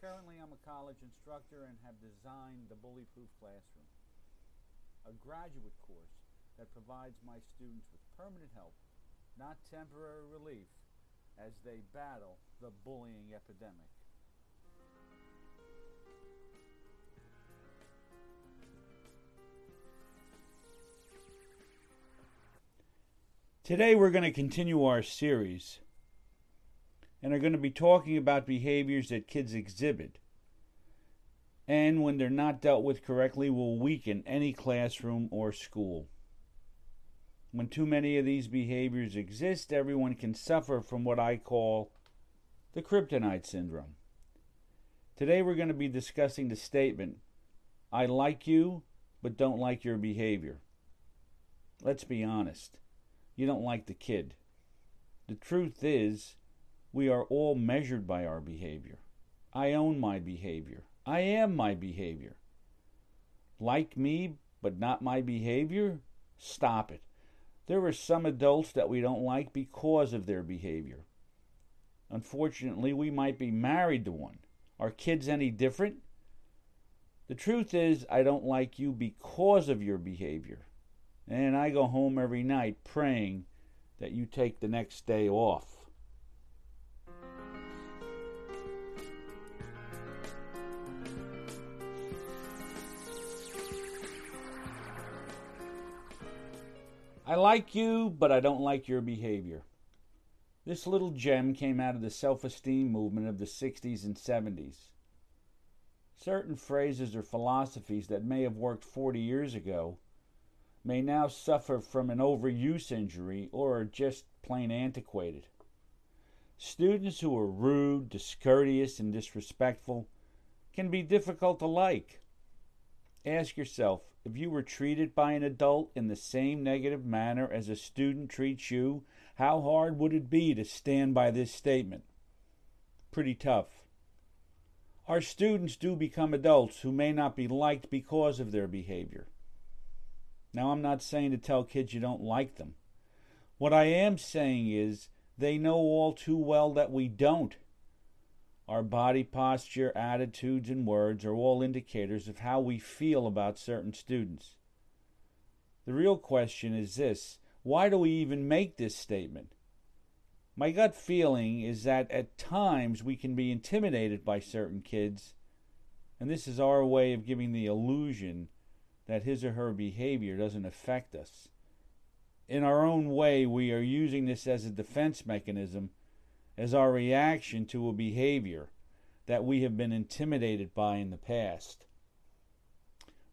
Currently, I'm a college instructor and have designed the Bully Proof Classroom, a graduate course that provides my students with permanent help, not temporary relief, as they battle the bullying epidemic. Today, we're going to continue our series and are going to be talking about behaviors that kids exhibit and when they're not dealt with correctly will weaken any classroom or school. When too many of these behaviors exist, everyone can suffer from what I call the kryptonite syndrome. Today we're going to be discussing the statement, I like you, but don't like your behavior. Let's be honest. You don't like the kid. The truth is, we are all measured by our behavior. I own my behavior. I am my behavior. Like me, but not my behavior? Stop it. There are some adults that we don't like because of their behavior. Unfortunately, we might be married to one. Are kids any different? The truth is, I don't like you because of your behavior. And I go home every night praying that you take the next day off. I like you, but I don't like your behavior. This little gem came out of the self esteem movement of the 60s and 70s. Certain phrases or philosophies that may have worked 40 years ago may now suffer from an overuse injury or are just plain antiquated. Students who are rude, discourteous, and disrespectful can be difficult to like. Ask yourself if you were treated by an adult in the same negative manner as a student treats you, how hard would it be to stand by this statement? Pretty tough. Our students do become adults who may not be liked because of their behavior. Now, I'm not saying to tell kids you don't like them. What I am saying is they know all too well that we don't. Our body posture, attitudes, and words are all indicators of how we feel about certain students. The real question is this why do we even make this statement? My gut feeling is that at times we can be intimidated by certain kids, and this is our way of giving the illusion that his or her behavior doesn't affect us. In our own way, we are using this as a defense mechanism as our reaction to a behavior that we have been intimidated by in the past.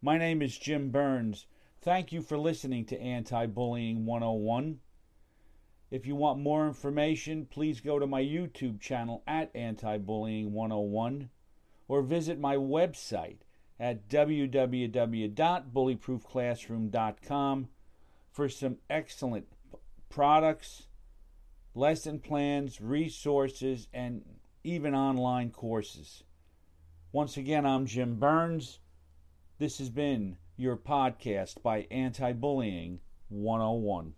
My name is Jim Burns. Thank you for listening to Anti Bullying 101. If you want more information, please go to my YouTube channel at Anti Bullying 101 or visit my website at www.bullyproofclassroom.com for some excellent products lesson plans, resources, and even online courses. Once again, I'm Jim Burns. This has been your podcast by Anti Bullying 101.